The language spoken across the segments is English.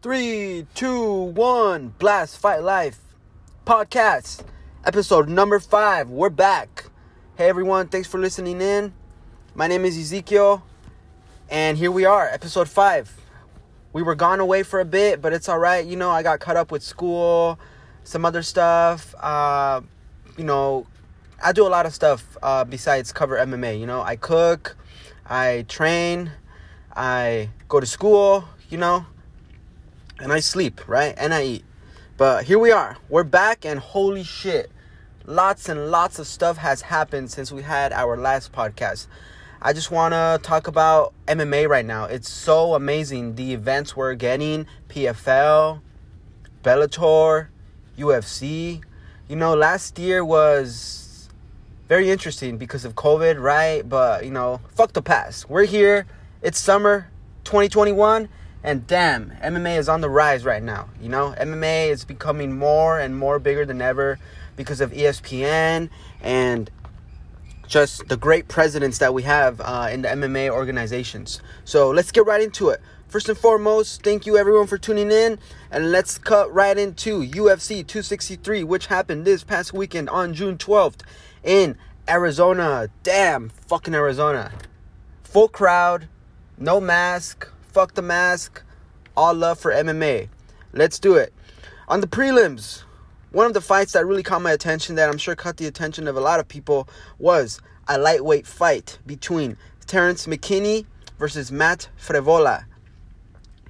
Three, two, one, blast, fight life podcast, episode number five. We're back. Hey everyone, thanks for listening in. My name is Ezekiel, and here we are, episode five. We were gone away for a bit, but it's all right. You know, I got caught up with school, some other stuff. Uh, you know, I do a lot of stuff uh, besides cover MMA. You know, I cook, I train, I go to school. You know and I sleep, right? And I eat. But here we are. We're back and holy shit. Lots and lots of stuff has happened since we had our last podcast. I just want to talk about MMA right now. It's so amazing the events we're getting, PFL, Bellator, UFC. You know, last year was very interesting because of COVID, right? But, you know, fuck the past. We're here. It's summer 2021 and damn, MMA is on the rise right now. You know, MMA is becoming more and more bigger than ever because of ESPN and just the great presidents that we have uh, in the MMA organizations. So let's get right into it. First and foremost, thank you everyone for tuning in, and let's cut right into UFC 263, which happened this past weekend on June 12th in Arizona. Damn, fucking Arizona. Full crowd, no mask, fuck the mask. All love for MMA. Let's do it. On the prelims, one of the fights that really caught my attention, that I'm sure caught the attention of a lot of people, was a lightweight fight between Terrence McKinney versus Matt Frevola.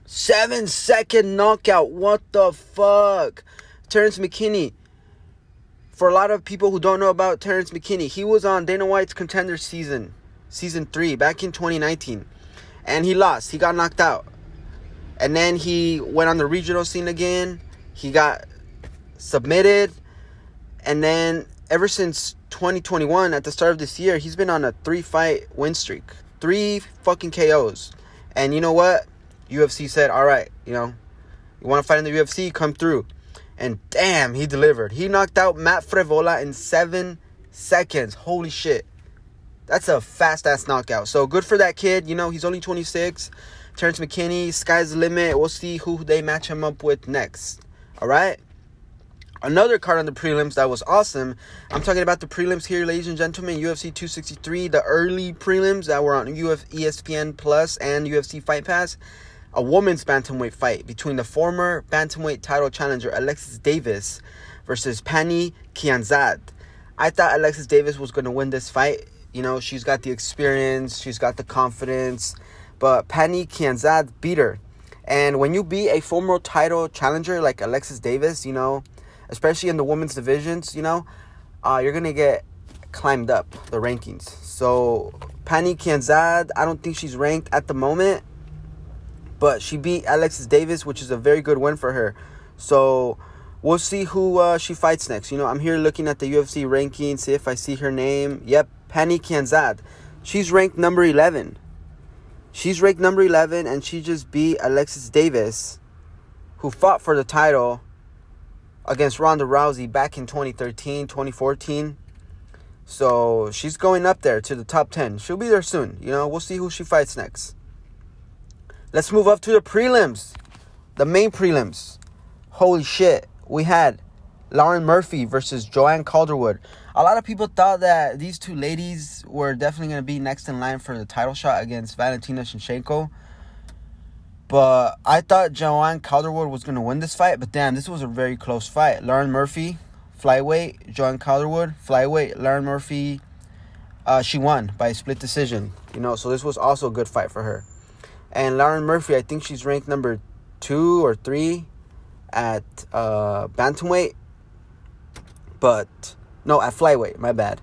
Seven second knockout. What the fuck? Terrence McKinney. For a lot of people who don't know about Terrence McKinney, he was on Dana White's contender season, season three, back in 2019 and he lost. He got knocked out. And then he went on the regional scene again. He got submitted. And then ever since 2021, at the start of this year, he's been on a three fight win streak. Three fucking KOs. And you know what? UFC said, all right, you know, you want to fight in the UFC? Come through. And damn, he delivered. He knocked out Matt Frevola in seven seconds. Holy shit. That's a fast ass knockout. So good for that kid. You know, he's only 26. Terrence McKinney, sky's the limit. We'll see who they match him up with next. All right. Another card on the prelims that was awesome. I'm talking about the prelims here, ladies and gentlemen. UFC 263, the early prelims that were on Uf- ESPN Plus and UFC Fight Pass. A women's bantamweight fight between the former bantamweight title challenger Alexis Davis versus Pannie Kianzad. I thought Alexis Davis was going to win this fight you know, she's got the experience, she's got the confidence, but Pannie Kianzad beat her. And when you beat a former title challenger like Alexis Davis, you know, especially in the women's divisions, you know, uh, you're gonna get climbed up the rankings. So Pannie Kianzad, I don't think she's ranked at the moment, but she beat Alexis Davis, which is a very good win for her. So we'll see who uh, she fights next. You know, I'm here looking at the UFC rankings, see if I see her name. Yep, Pannie Kianzad. She's ranked number 11. She's ranked number 11 and she just beat Alexis Davis, who fought for the title against Ronda Rousey back in 2013, 2014. So she's going up there to the top 10. She'll be there soon. You know, we'll see who she fights next. Let's move up to the prelims. The main prelims. Holy shit. We had Lauren Murphy versus Joanne Calderwood a lot of people thought that these two ladies were definitely going to be next in line for the title shot against Valentina Shevchenko. But I thought Joanne Calderwood was going to win this fight. But damn, this was a very close fight. Lauren Murphy, flyweight. Joanne Calderwood, flyweight. Lauren Murphy, uh, she won by split decision. You know, so this was also a good fight for her. And Lauren Murphy, I think she's ranked number two or three at uh, bantamweight. But no, at flyweight. My bad.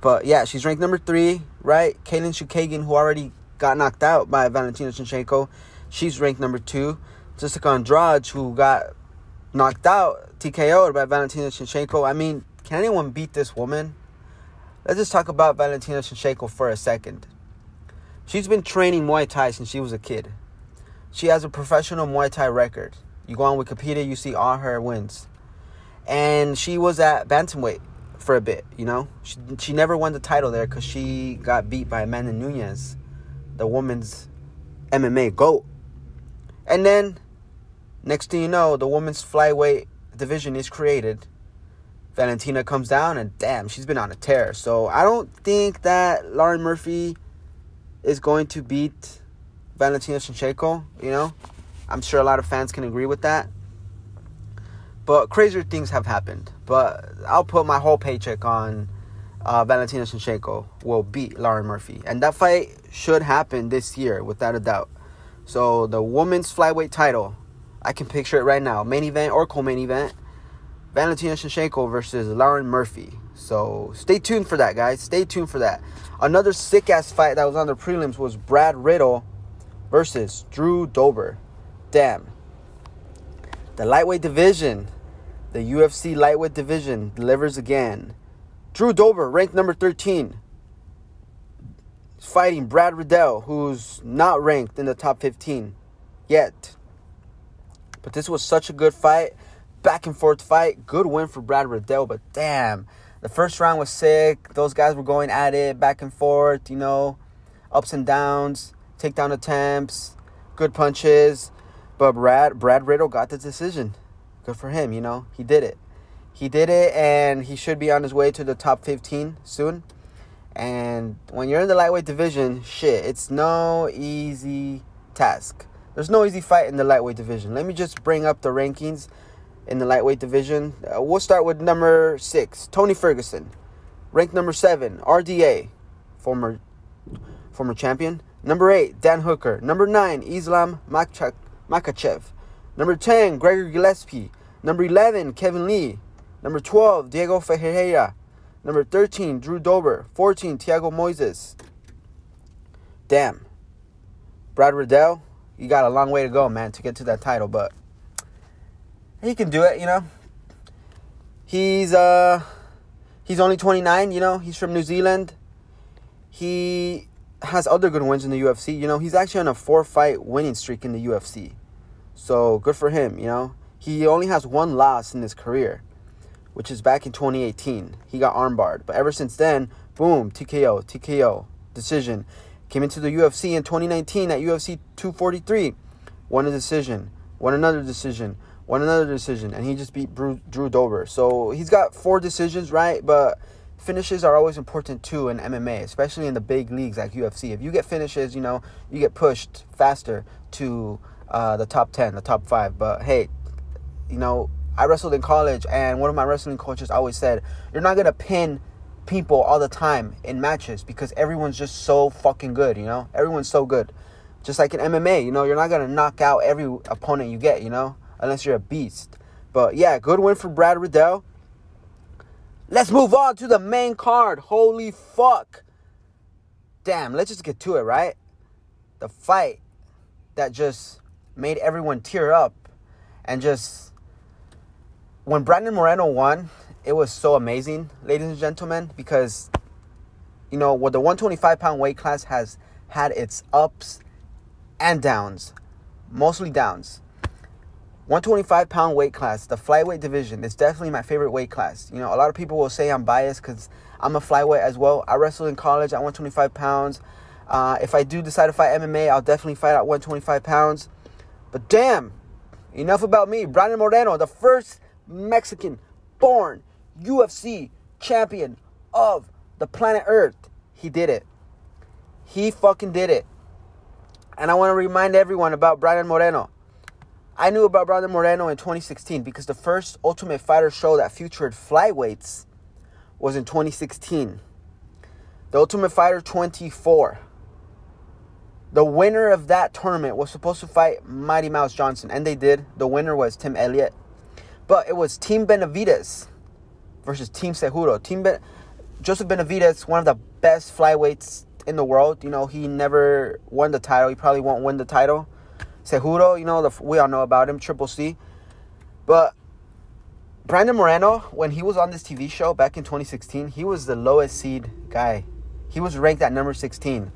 But yeah, she's ranked number three, right? Katlyn Chookagian, who already got knocked out by Valentina Shevchenko, she's ranked number two. Jessica Andrade, who got knocked out, TKO'd by Valentina Shevchenko. I mean, can anyone beat this woman? Let's just talk about Valentina Shevchenko for a second. She's been training Muay Thai since she was a kid. She has a professional Muay Thai record. You go on Wikipedia, you see all her wins. And she was at bantamweight for a bit, you know? She, she never won the title there because she got beat by Amanda Nunes, the woman's MMA GOAT. And then Next thing you know, the women's flyweight division is created. Valentina comes down, and damn, she's been on a tear. So I don't think that Lauren Murphy is going to beat Valentina Shevchenko. You know, I'm sure a lot of fans can agree with that. But crazier things have happened. But I'll put my whole paycheck on uh, Valentina Shevchenko will beat Lauren Murphy, and that fight should happen this year without a doubt. So the women's flyweight title, I can picture it right now, main event or co-main event, Valentina Shevchenko versus Lauren Murphy. So stay tuned for that, guys. Stay tuned for that. Another sick ass fight that was on the prelims was Brad Riddell versus Drew Dober. Damn. The lightweight division, the UFC lightweight division delivers again. Drew Dober, ranked number 13, is fighting Brad Riddell, who's not ranked in the top 15 yet. But this was such a good fight, back and forth fight. Good win for Brad Riddell, but damn, the first round was sick. Those guys were going at it back and forth, you know, ups and downs, takedown attempts, good punches. But Brad Brad Riddell got the decision. Good for him, you know. He did it. He did it and he should be on his way to the top 15 soon. And when you're in the lightweight division, shit, it's no easy task. There's no easy fight in the lightweight division. Let me just bring up the rankings in the lightweight division. Uh, we'll start with number six, Tony Ferguson, ranked number seven, RDA, former former champion. Number eight, Dan Hooker. Number nine, Islam Makhachev. Number ten, Gregor Gillespie. Number eleven, Kevin Lee. Number twelve, Diego Ferreira. Number thirteen, Drew Dober. Fourteen, Thiago Moises. Damn. Brad Riddell, you got a long way to go, man, to get to that title, but he can do it, you know. He's uh he's only 29, you know. He's from New Zealand. He has other good wins in the UFC, you know. He's actually on a four-fight winning streak in the UFC. So, good for him, you know. He only has one loss in his career, which is back in 2018. He got armbarred, but ever since then, boom, TKO, TKO, decision. Came into the UFC in 2019 at UFC 243, won a decision, won another decision, won another decision, and he just beat Drew, Drew Dober. So he's got four decisions, right? But finishes are always important too in MMA, especially in the big leagues like UFC. If you get finishes, you know, you get pushed faster to uh, the top 10, the top five. But hey, you know, I wrestled in college, and one of my wrestling coaches always said, You're not to pin people all the time in matches because everyone's just so fucking good, you know? Everyone's so good. Just like in MMA, you know, you're not to knock out every opponent you get, you know? unless you're a beast. But yeah, good win for Brad Riddell. Let's move on to the main card. Holy fuck. Damn, let's just get to it, right? The fight that just made everyone tear up and just when Brandon Moreno won, it was so amazing, ladies and gentlemen, because you know, what the 125 pound weight class has had its ups and downs, mostly downs. 125 pound weight class, the flyweight division, is definitely my favorite weight class. You know, a lot of people will say I'm biased because I'm a flyweight as well. I wrestled in college at 125 pounds. Uh, if I do decide to fight MMA, I'll definitely fight at 125 pounds. But damn, enough about me. Brandon Moreno, the first Mexican born UFC champion of the planet Earth. He did it. He fucking did it. And I want to remind everyone about Brandon Moreno. I knew about Brandon Moreno in 2016 because the first Ultimate Fighter show that featured flyweights was in 2016. The Ultimate Fighter 24. The winner of that tournament was supposed to fight Mighty Mouse Johnson, and they did. The winner was Tim Elliott. But it was Team Benavidez versus Team Cejudo. Team ben- Joseph Benavidez, one of the best flyweights in the world. You know, he never won the title. He probably won't win the title Cejudo, you know, the, we all know about him, Triple C. But Brandon Moreno, when he was on this TV show back in 2016, he was the lowest seed guy. He was ranked at number 16.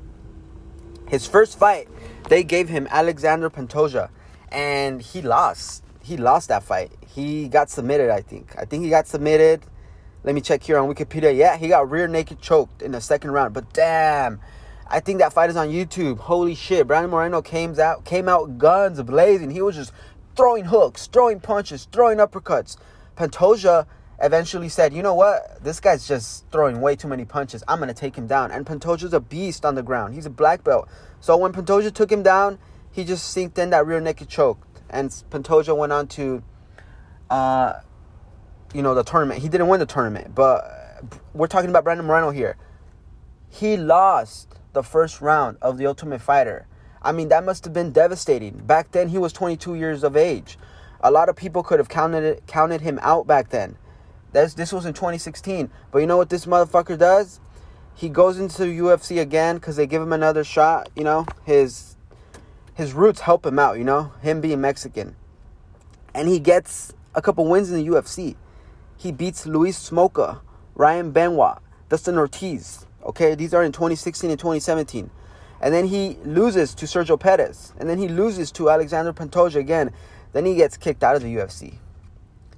His first fight, they gave him Alexander Pantoja, and he lost. He lost that fight. He got submitted, I think. I think he got submitted. Let me check here on Wikipedia. Yeah, he got rear naked choked in the second round. But damn, I think that fight is on YouTube. Holy shit. Brandon Moreno came out came out guns blazing. He was just throwing hooks, throwing punches, throwing uppercuts. Pantoja eventually said, you know what? This guy's just throwing way too many punches. I'm to take him down. And Pantoja's a beast on the ground. He's a black belt. So when Pantoja took him down, he just sinked in that rear naked choke. And Pantoja went on to, uh, you know, the tournament. He didn't win the tournament, but we're talking about Brandon Moreno here. He lost the first round of the Ultimate Fighter. I mean, that must have been devastating. Back then, he was 22 years of age. A lot of people could have counted counted him out back then. That's, this was in 2016. But you know what this motherfucker does? He goes into UFC again because they give him another shot. You know, his his roots help him out. You know, him being Mexican, and he gets a couple wins in the UFC. He beats Louis Smolka, Ryan Benoit, Dustin Ortiz. Okay, these are in 2016 and 2017. And then he loses to Sergio Pettis. And then he loses to Alexander Pantoja again. Then he gets kicked out of the UFC.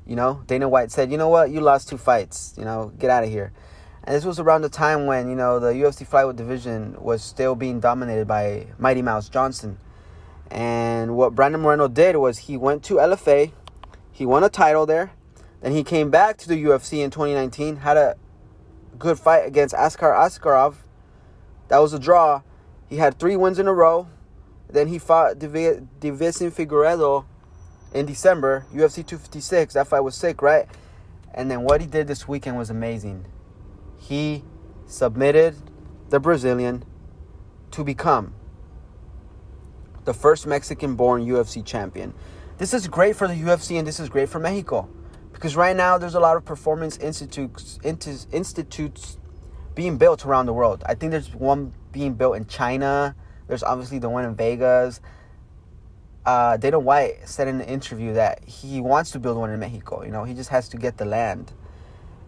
You know, Dana White said, you know what, you lost two fights. You know, get out of here. And this was around the time when, you know, the UFC flyweight division was still being dominated by Mighty Mouse Johnson. And what Brandon Moreno did was he went to LFA, he won a title there, then he came back to the UFC in 2019, had a good fight against Askar Askarov. That was a draw. He had three wins in a row. Then he fought Deiveson Figueiredo in December, UFC 256. That fight was sick, right? And then what he did this weekend was amazing. He submitted the Brazilian to become the first Mexican born UFC champion. This is great for the UFC and this is great for Mexico. Because right now there's a lot of performance institutes institutes being built around the world. I think there's one being built in China. There's obviously the one in Vegas. Uh, Dana White said in an interview that he wants to build one in Mexico. You know, he just has to get the land.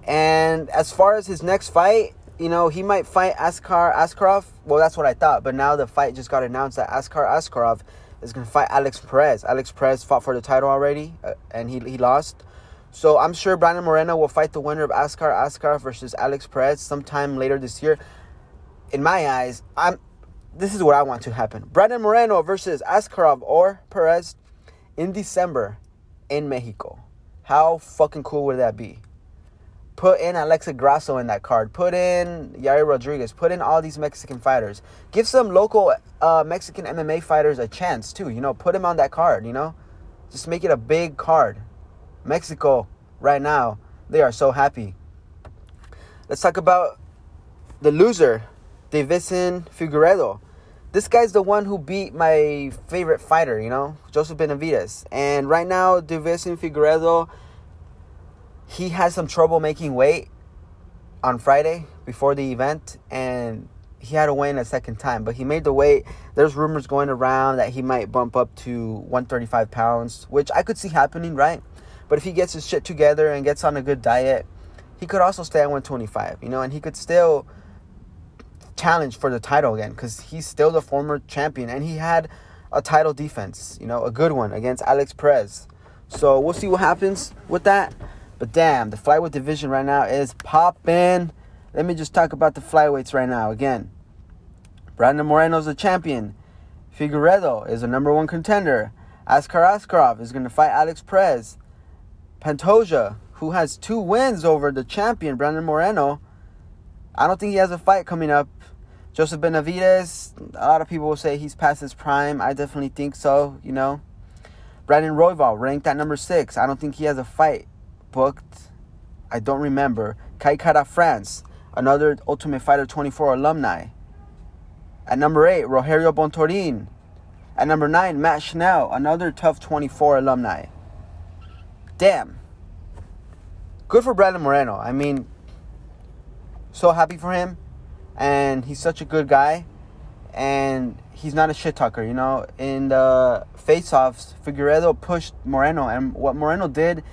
And as far as his next fight, you know, he might fight Askar Askarov. Well, that's what I thought. But now the fight just got announced that Askar Askarov is going to fight Alex Perez. Alex Perez fought for the title already, uh, and he, he lost. So I'm sure Brandon Moreno will fight the winner of Askar Askarov versus Alex Perez sometime later this year. In my eyes, I'm. This is what I want to happen: Brandon Moreno versus Askarov or Perez in December in Mexico. How fucking cool would that be? Put in Alexa Grasso in that card. Put in Yair Rodriguez. Put in all these Mexican fighters. Give some local uh, Mexican MMA fighters a chance too. You know, put them on that card. You know, just make it a big card. Mexico right now, they are so happy. Let's talk about the loser, Deiveson Figueiredo. This guy's the one who beat my favorite fighter, you know, Joseph Benavidez. And right now, Deiveson Figueiredo, he had some trouble making weight on Friday before the event, and he had to win a second time, but he made the weight. There's rumors going around that he might bump up to 135 pounds, which I could see happening, right? But if he gets his shit together and gets on a good diet, he could also stay at 125, you know, and he could still challenge for the title again because he's still the former champion and he had a title defense, you know, a good one against Alex Perez. So we'll see what happens with that. But damn, the flyweight division right now is popping. Let me just talk about the flyweights right now again. Brandon Moreno's the champion. Figueiredo is the number one contender. Askar Askarov is going to fight Alex Perez. Pantoja, who has two wins over the champion, Brandon Moreno, I don't think he has a fight coming up. Joseph Benavidez, a lot of people will say he's past his prime. I definitely think so, you know. Brandon Royval, ranked at number six. I don't think he has a fight booked. I don't remember. Kai Kara France, another Ultimate Fighter 24 alumni. At number eight, Rogerio Bontorin. At number nine, Matt Schnell, another TUF 24 alumni damn. Good for Brandon Moreno. I mean, so happy for him. And he's such a good guy. And he's not a shit talker, you know. In the face offs, Figueiredo pushed Moreno. And what Moreno did,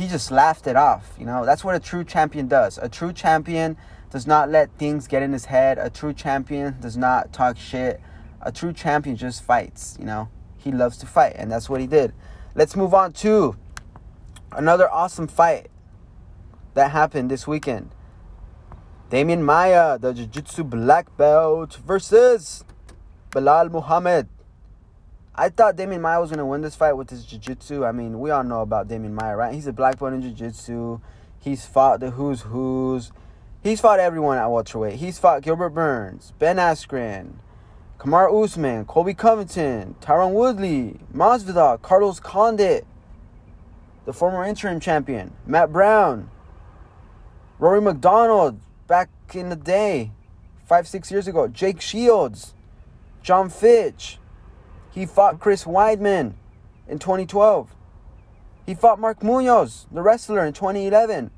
he just laughed it off. You know, that's what a true champion does. A true champion does not let things get in his head. A true champion does not talk shit. A true champion just fights, you know. He loves to fight, and that's what he did. Let's move on to another awesome fight that happened this weekend. Demian Maia, the Jiu Jitsu black belt, versus Belal Muhammad, I thought Demian Maia was gonna win this fight with his jiu-jitsu. I mean, we all know about Demian Maia, right? He's a black belt in jiu-jitsu. He's fought the who's who's. He's fought everyone at welterweight. He's fought Gilbert Burns, Ben Askren, Kamaru Usman, Colby Covington, Tyron Woodley, Masvidal, Carlos Condit, the former interim champion, Matt Brown, Rory MacDonald back in the day, five, six years ago, Jake Shields, John Fitch. He fought Chris Weidman in 2012. He fought Mark Munoz, the wrestler, in 2011.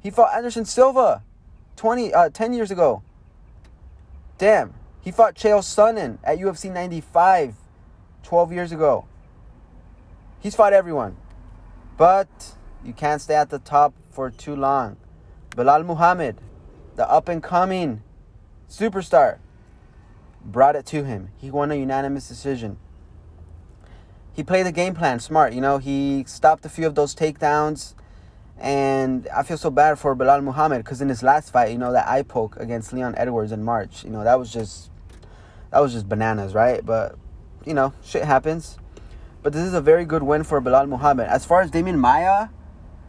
He fought Anderson Silva 20, uh, 10 years ago. Damn. He fought Chael Sonnen at UFC 95 12 years ago. He's fought everyone. But you can't stay at the top for too long. Belal Muhammad, the up and coming superstar, brought it to him. He won a unanimous decision. He played the game plan smart, you know, he stopped a few of those takedowns. And I feel so bad for Belal Muhammad because in his last fight, you know, that eye poke against Leon Edwards in March, you know, that was just that was just bananas, right? But you know, shit happens. But this is a very good win for Belal Muhammad. As far as Demian Maia,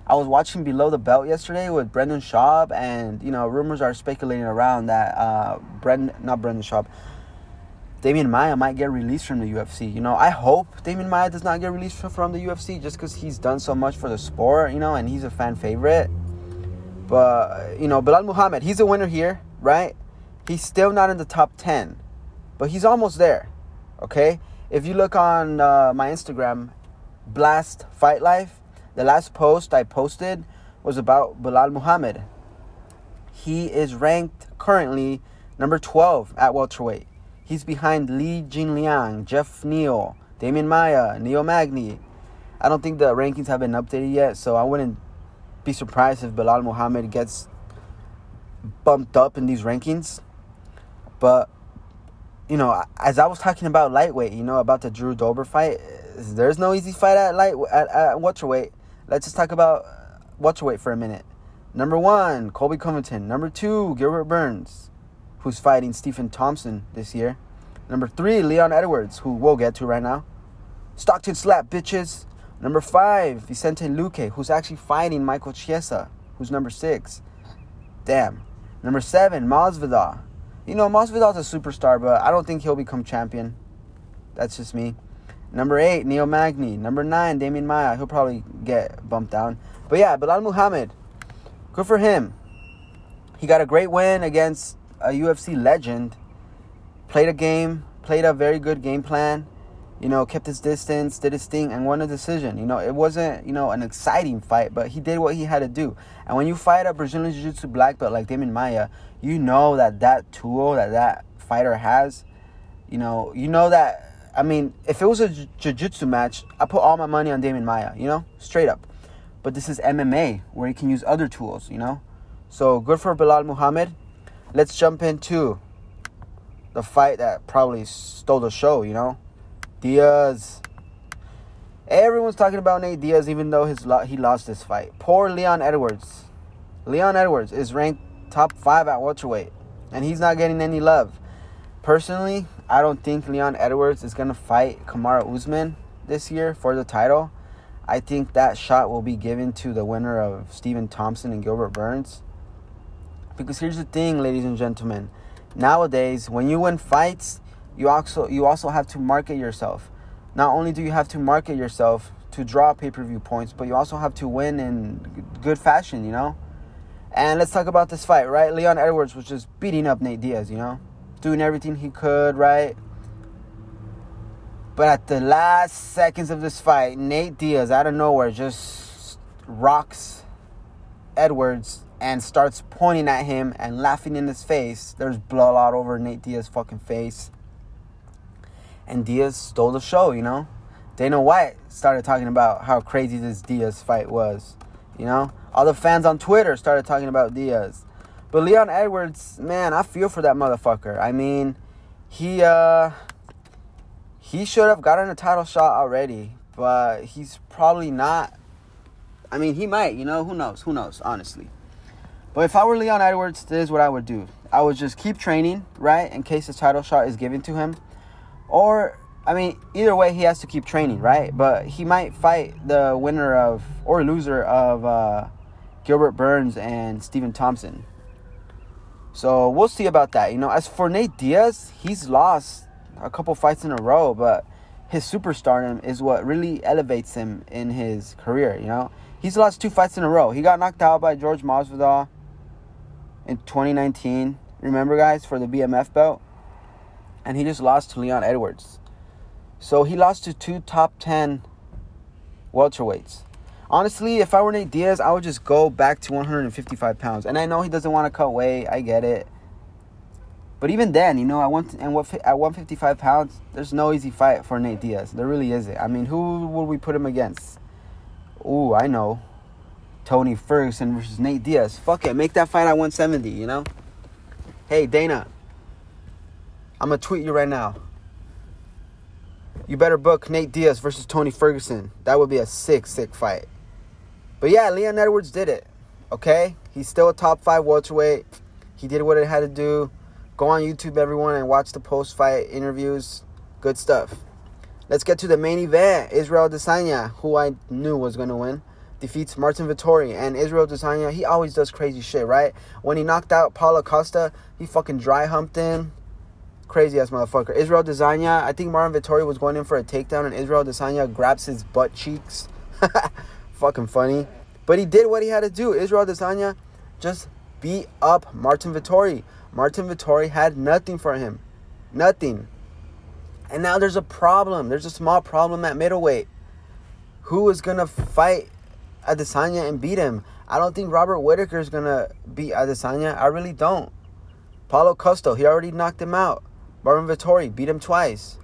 I was watching Below the Belt yesterday with Brendan Schaub, and you know, rumors are speculating around that uh, Brendan, not Brendan Schaub, Demian Maia might get released from the UFC. You know, I hope Demian Maia does not get released from the UFC just because he's done so much for the sport, you know, and he's a fan favorite. But, you know, Belal Muhammad, he's a winner here, right? He's still not in the top 10, but he's almost there, okay? If you look on uh, my Instagram, Blast Fight Life, the last post I posted was about Belal Muhammad. He is ranked currently number 12 at welterweight. He's behind Li Jingliang, Jeff Neal, Demian Maia, Neil Magny. I don't think the rankings have been updated yet, so I wouldn't be surprised if Belal Muhammad gets bumped up in these rankings. But you know, as I was talking about lightweight, you know, about the Drew Dober fight, there's no easy fight at light at, at. Let's just talk about welterweight for a minute. Number one, Colby Covington. Number two, Gilbert Burns, who's fighting Stephen Thompson this year. Number three, Leon Edwards, who we'll get to right now. Stockton slap bitches. Number five, Vicente Luque, who's actually fighting Michael Chiesa, who's number six. Damn. Number seven, Masvidal. You know, Masvidal's a superstar, but I don't think he'll become champion. That's just me. Number eight, Neil Magny. Number nine, Demian Maia. He'll probably get bumped down. But yeah, Belal Muhammad. Good for him. He got a great win against a UFC legend. Played a game, played a very good game plan. You know, kept his distance, did his thing, and won a decision. You know, it wasn't, you know, an exciting fight, but he did what he had to do. And when you fight a Brazilian Jiu Jitsu black belt like Demian Maia, you know that that tool that that fighter has, you know, you know that. I mean, if it was a jiu-jitsu match, I put all my money on Demian Maia, you know, straight up. But this is MMA where you can use other tools, you know. So good for Belal Muhammad. Let's jump into the fight that probably stole the show, you know. Diaz. Everyone's talking about Nate Diaz, even though his lo- he lost this fight. Poor Leon Edwards. Leon Edwards is ranked top five at welterweight, and he's not getting any love. Personally, I don't think Leon Edwards is gonna fight Kamaru Usman this year for the title. I think that shot will be given to the winner of Stephen Thompson and Gilbert Burns. Because here's the thing, ladies and gentlemen. Nowadays, when you win fights, you also you also have to market yourself. Not only do you have to market yourself to draw pay-per-view points, but you also have to win in good fashion, you know? And let's talk about this fight, right? Leon Edwards was just beating up Nate Diaz, you know? Doing everything he could, right? But at the last seconds of this fight, Nate Diaz out of nowhere just rocks Edwards and starts pointing at him and laughing in his face. There's blood all over Nate Diaz's fucking face. And Diaz stole the show, you know? Dana White started talking about how crazy this Diaz fight was, you know? All the fans on Twitter started talking about Diaz. But Leon Edwards, man, I feel for that motherfucker. I mean, he uh he should have gotten a title shot already, but he's probably not. I mean, he might, you know, who knows? Who knows, honestly. But if I were Leon Edwards, this is what I would do. I would just keep training, right, in case the title shot is given to him. Or I mean, either way, he has to keep training, right? But he might fight the winner of or loser of uh, Gilbert Burns and Stephen Thompson. So we'll see about that. You know, as for Nate Diaz, he's lost a couple fights in a row, but his superstardom is what really elevates him in his career. You know, he's lost two fights in a row. He got knocked out by George Masvidal in 2019. Remember, guys, for the BMF belt, and he just lost to Leon Edwards. So he lost to two top 10 welterweights. Honestly, if I were Nate Diaz, I would just go back to 155 pounds. And I know he doesn't want to cut weight. I get it. But even then, you know, at one and what at 155 pounds, there's no easy fight for Nate Diaz. There really isn't. I mean, who would we put him against? Ooh, I know. Tony Ferguson versus Nate Diaz. Fuck it, make that fight at 170. You know. Hey Dana, I'm gonna tweet you right now. You better book Nate Diaz versus Tony Ferguson. That would be a sick, sick fight. But yeah, Leon Edwards did it. Okay? He's still a top five welterweight. He did what it had to do. Go on YouTube, everyone, and watch the post fight interviews. Good stuff. Let's get to the main event. Israel Adesanya, who I knew was to win, defeats Martin Vettori. And Israel Adesanya, he always does crazy shit, right? When he knocked out Paulo Costa, he fucking dry humped him. Crazy ass motherfucker. Israel Adesanya, I think Martin Vettori was going in for a takedown, and Israel Adesanya grabs his butt cheeks. Fucking funny. But he did what he had to do. Israel Adesanya just beat up Martin Vettori. Martin Vettori had nothing for him. Nothing. And now there's a problem. There's a small problem at middleweight. Who is going to fight Adesanya and beat him? I don't think Robert Whitaker is to beat Adesanya. I really don't. Paulo Costa, he already knocked him out. Marvin Vettori beat him twice.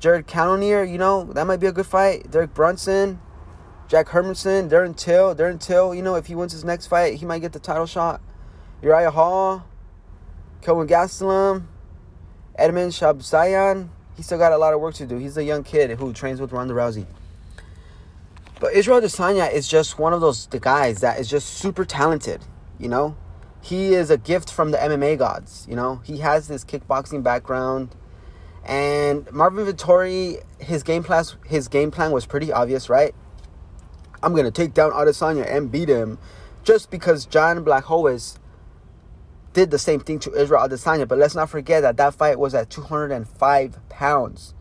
Jared Cannonier, you know, that might be a good fight. Derek Brunson, Jack Hermansson, Darren Till. Darren Till, you know, if he wins his next fight, he might get the title shot. Uriah Hall, Kelvin Gastelum, Edmen Shahbazyan. He still got a lot of work to do. He's a young kid who trains with Ronda Rousey. But Israel Adesanya is just one of those guys that is just super talented, you know? he is a gift from the MMA gods. You know, he has this kickboxing background, and Marvin Vettori, his game plan, his game plan was pretty obvious, right? I'm gonna take down Adesanya and beat him, just because Jan Blachowicz did the same thing to Israel Adesanya. But let's not forget that that fight was at 205 pounds.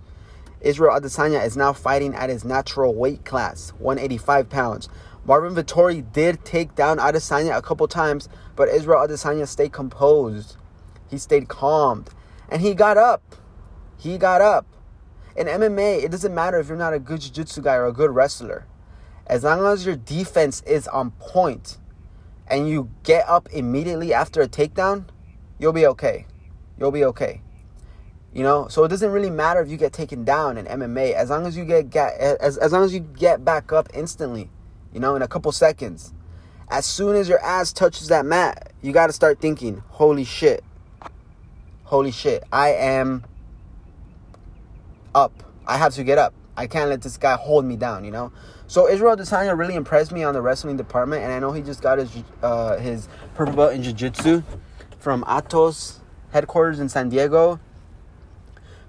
Israel Adesanya is now fighting at his natural weight class, 185 pounds. Marvin Vettori did take down Adesanya a couple times, but Israel Adesanya stayed composed. He stayed calmed. And he got up. He got up. In MMA, it doesn't matter if you're not a good jiu-jitsu guy or a good wrestler. As long as your defense is on point and you get up immediately after a takedown, you'll be okay. You'll be okay. You know, so it doesn't really matter if you get taken down in MMA as long as you get, get as, as long as you get back up instantly you know, in a couple seconds. As soon as your ass touches that mat, you got to start thinking, holy shit. Holy shit. I am up. I have to get up. I can't let this guy hold me down, you know? So Israel Adesanya really impressed me on the wrestling department, and I know he just got his uh, his purple belt in jiu-jitsu from Atos headquarters in San Diego.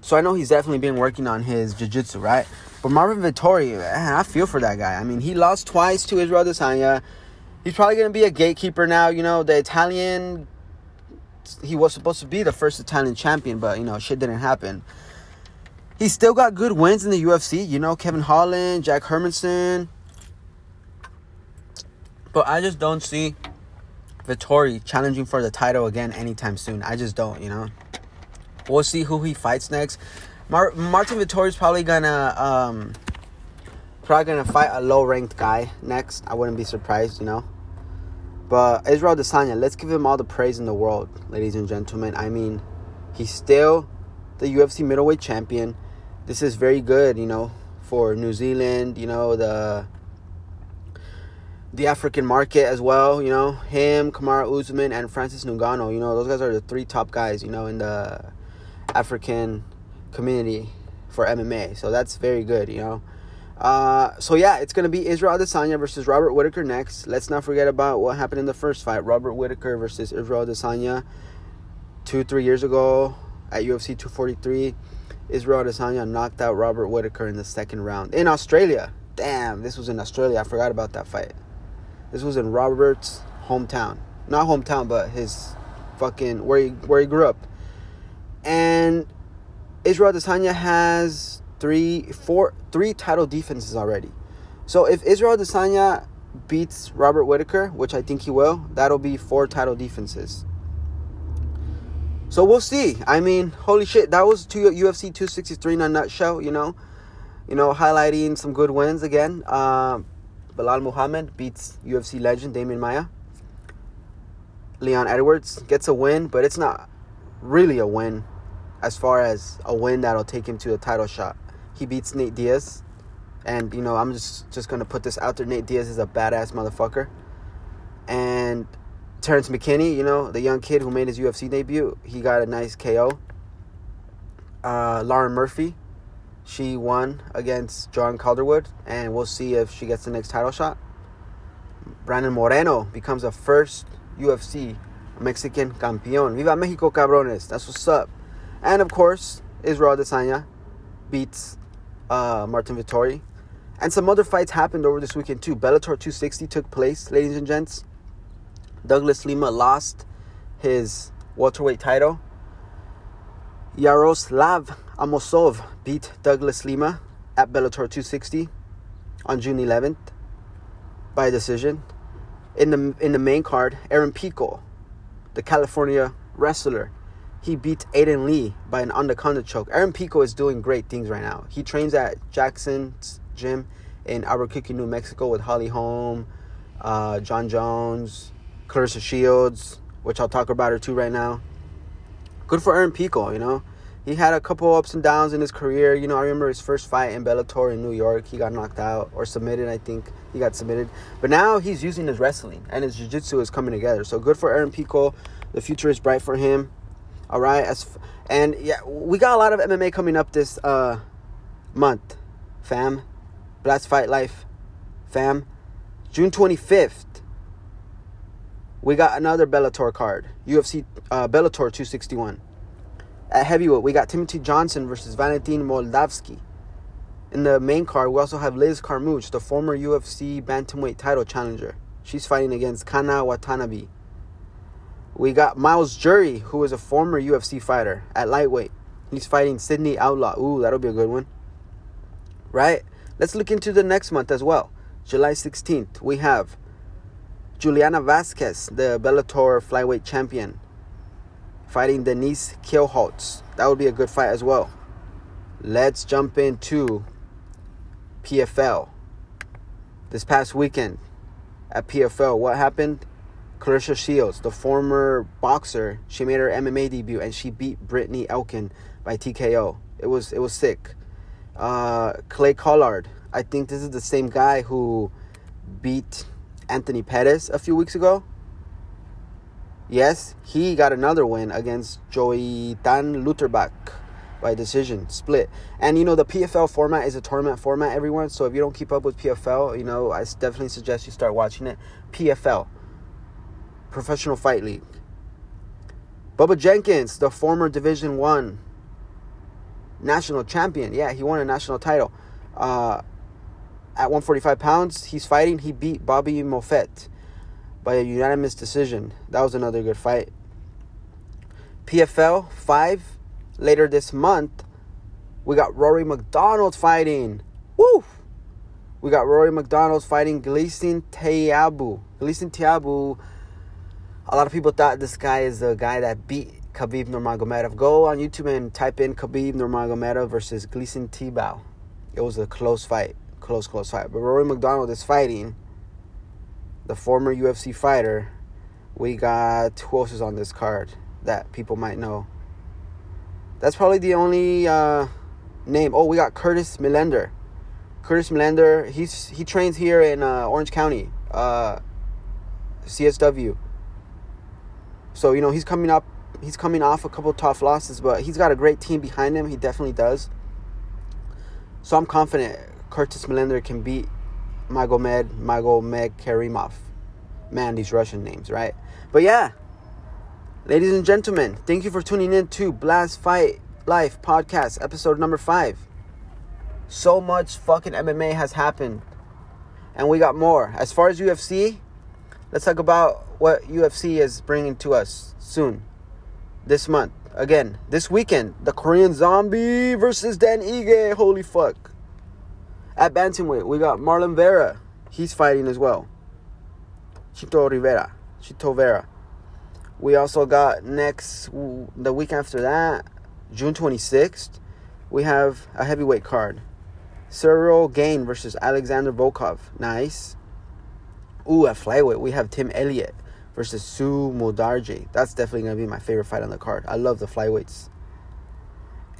So I know he's definitely been working on his jiu-jitsu, right? But Marvin Vettori, man, I feel for that guy. I mean, he lost twice to Israel Adesanya. He's probably going to be a gatekeeper now. You know, the Italian, he was supposed to be the first Italian champion, but, you know, shit didn't happen. He still got good wins in the UFC. You know, Kevin Holland, Jack Hermansson. But I just don't see Vettori challenging for the title again anytime soon. I just don't, you know. We'll see who he fights next. Mar- Martin is probably gonna um, probably gonna fight a low ranked guy next. I wouldn't be surprised, you know. But Israel Adesanya, let's give him all the praise in the world, ladies and gentlemen. I mean, he's still the UFC middleweight champion. This is very good, you know, for New Zealand, you know, the the African market as well, you know, him, Kamaru Usman, and Francis Ngannou, you know, those guys are the three top guys, you know, in the African community for MMA. So that's very good, you know. Uh, so yeah, it's gonna be Israel Adesanya versus Robert Whitaker next. Let's not forget about what happened in the first fight: Robert Whitaker versus Israel Adesanya, two three years ago at UFC 243. Israel Adesanya knocked out Robert Whitaker in the second round in Australia. Damn, this was in Australia. I forgot about that fight. This was in Robert's hometown. Not hometown, but his fucking where he where he grew up. And Israel Adesanya has three, four, three title defenses already. So if Israel Adesanya beats Robert Whitaker, which I think he will, that'll be four title defenses. So we'll see. I mean, holy shit, that was two UFC 263 in a nutshell. You know, you know, highlighting some good wins again. Uh, Belal Muhammad beats UFC legend Demian Maia. Leon Edwards gets a win, but it's not really a win as far as a win that'll take him to a title shot. He beats Nate Diaz. And, you know, I'm just, just going to put this out there. Nate Diaz is a badass motherfucker. And Terrence McKinney, you know, the young kid who made his UFC debut, he got a nice KO. Uh, Lauren Murphy, she won against John Calderwood. And we'll see if she gets the next title shot. Brandon Moreno becomes the first UFC Mexican campeón. Viva Mexico, cabrones. That's what's up. And of course, Israel Adesanya beats uh, Martin Vettori. And some other fights happened over this weekend too. Bellator 260 took place, ladies and gents. Douglas Lima lost his welterweight title. Yaroslav Amosov beat Douglas Lima at Bellator 260 on June 11th by decision. In the in the main card, Aaron Pico, the California wrestler, he beat Aiden Lee by an anaconda choke. Aaron Pico is doing great things right now. He trains at Jackson's gym in Albuquerque, New Mexico with Holly Holm, uh, Jon Jones, Claressa Shields, which I'll talk about her too right now. Good for Aaron Pico, you know. He had a couple ups and downs in his career. You know, I remember his first fight in Bellator in New York. He got knocked out or submitted, I think. He got submitted. But now he's using his wrestling and his jiu-jitsu is coming together. So good for Aaron Pico. The future is bright for him. All right, as f- and yeah, we got a lot of MMA coming up this uh, month, fam. Blast Fight Life, fam. June twenty fifth, we got another Bellator card, UFC uh, Bellator two sixty one. At heavyweight, we got Timothy Johnson versus Valentin Moldavsky. In the main card, we also have Liz Carmouche, the former UFC bantamweight title challenger. She's fighting against Kana Watanabe. We got Myles Jury, who is a former UFC fighter at lightweight. He's fighting Sydney Outlaw. Ooh, that'll be a good one. Right? Let's look into the next month as well. July 16th, we have Juliana Vasquez, the Bellator flyweight champion, fighting Denise Kielholtz. That would be a good fight as well. Let's jump into PFL. This past weekend at PFL, what happened? Claressa Shields, the former boxer, she made her MMA debut and she beat Brittany Elkin by TKO. It was it was sick. Uh, Clay Collard, I think this is the same guy who beat Anthony Pettis a few weeks ago. Yes, he got another win against Joey Joitan Lutterbach by decision split. And you know the PFL format is a tournament format, everyone. So if you don't keep up with PFL, you know I definitely suggest you start watching it. PFL Professional Fight League. Bubba Jenkins, the former Division One national champion. Yeah, he won a national title. Uh, at 145 pounds, he's fighting. He beat Bobby Moffett by a unanimous decision. That was another good fight. PFL 5 later this month, we got Rory MacDonald fighting. Woo! We got Rory MacDonald fighting Gleison Tibau. Gleison Tibau a lot of people thought this guy is the guy that beat Khabib Nurmagomedov. Go on YouTube and type in Khabib Nurmagomedov versus Gleison Tibau. It was a close fight, close, close fight. But Rory MacDonald is fighting the former UFC fighter. We got who else is on this card that people might know. That's probably the only uh, name. Oh, we got Curtis Millender. Curtis Millender. He's he trains here in uh, Orange County, uh, CSW. So you know he's coming up, he's coming off a couple tough losses, but he's got a great team behind him. He definitely does. So I'm confident Curtis Millender can beat Magomed Magomed Karimov. Man, these Russian names, right? But yeah, ladies and gentlemen, thank you for tuning in to Blast Fight Life podcast, episode number five. So much fucking MMA has happened. And we got more. As far as UFC, let's talk about what UFC is bringing to us soon. This month. Again, this weekend, the Korean Zombie versus Dan Ige. Holy fuck. At Bantamweight, we got Marlon Vera. He's fighting as well. Chito Rivera. Chito Vera. We also got next, the week after that, June 26th, we have a heavyweight card. Ciryl Gane versus Alexander Volkov. Nice. Ooh, at flyweight, we have Tim Elliott versus Su Mudaerji. That's definitely going to be my favorite fight on the card. I love the flyweights.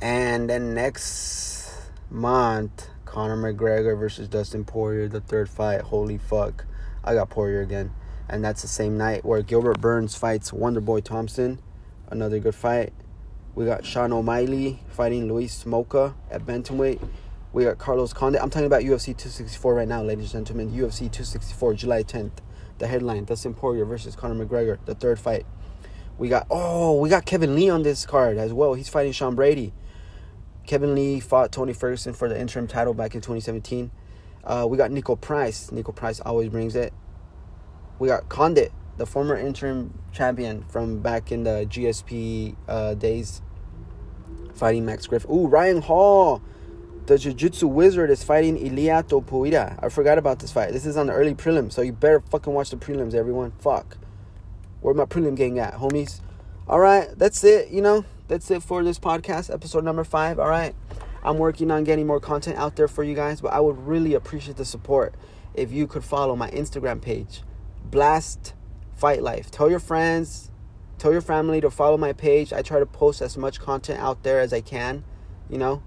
And then next month, Conor McGregor versus Dustin Poirier, the third fight. Holy fuck. I got Poirier again and that's the same night where Gilbert Burns fights Wonderboy Thompson. Another good fight. We got Sean O'Malley fighting Louis Smolka at bantamweight. We got Carlos Condit. I'm talking about UFC 264 right now, ladies and gentlemen. UFC 264, July 10th. The headline: Dustin Poirier versus Conor McGregor. The third fight. We got oh, we got Kevin Lee on this card as well. He's fighting Sean Brady. Kevin Lee fought Tony Ferguson for the interim title back in 2017. Uh, we got Niko Price. Niko Price always brings it we got Condit, the former interim champion from back in the GSP uh, days, fighting Max Griff. Ooh, Ryan Hall, the Jiu-Jitsu wizard, is fighting Ilia Topuria. I forgot about this fight. This is on the early prelims, so you better fucking watch the prelims, everyone. Fuck. Where my prelim gang at, homies? All right, that's it. You know, that's it for this podcast, episode number five. All right. I'm working on getting more content out there for you guys, but I would really appreciate the support if you could follow my Instagram page blast fight life. Tell your friends, tell your family to follow my page. I try to post as much content out there as I can, you know.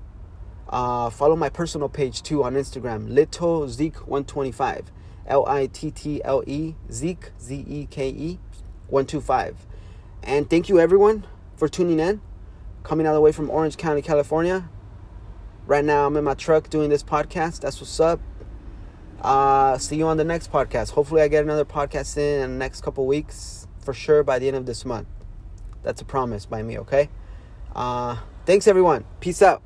Uh, follow my personal page too on Instagram, Little Zeke125. L I T T L E Zeke Z E K E 125. And thank you everyone for tuning in. Coming all the way from Orange County, California. Right now I'm in my truck doing this podcast. That's what's up. Uh, see you on the next podcast. Hopefully, I get another podcast in, in the next couple weeks for sure by the end of this month. That's a promise by me, okay? Uh, thanks, everyone. Peace out.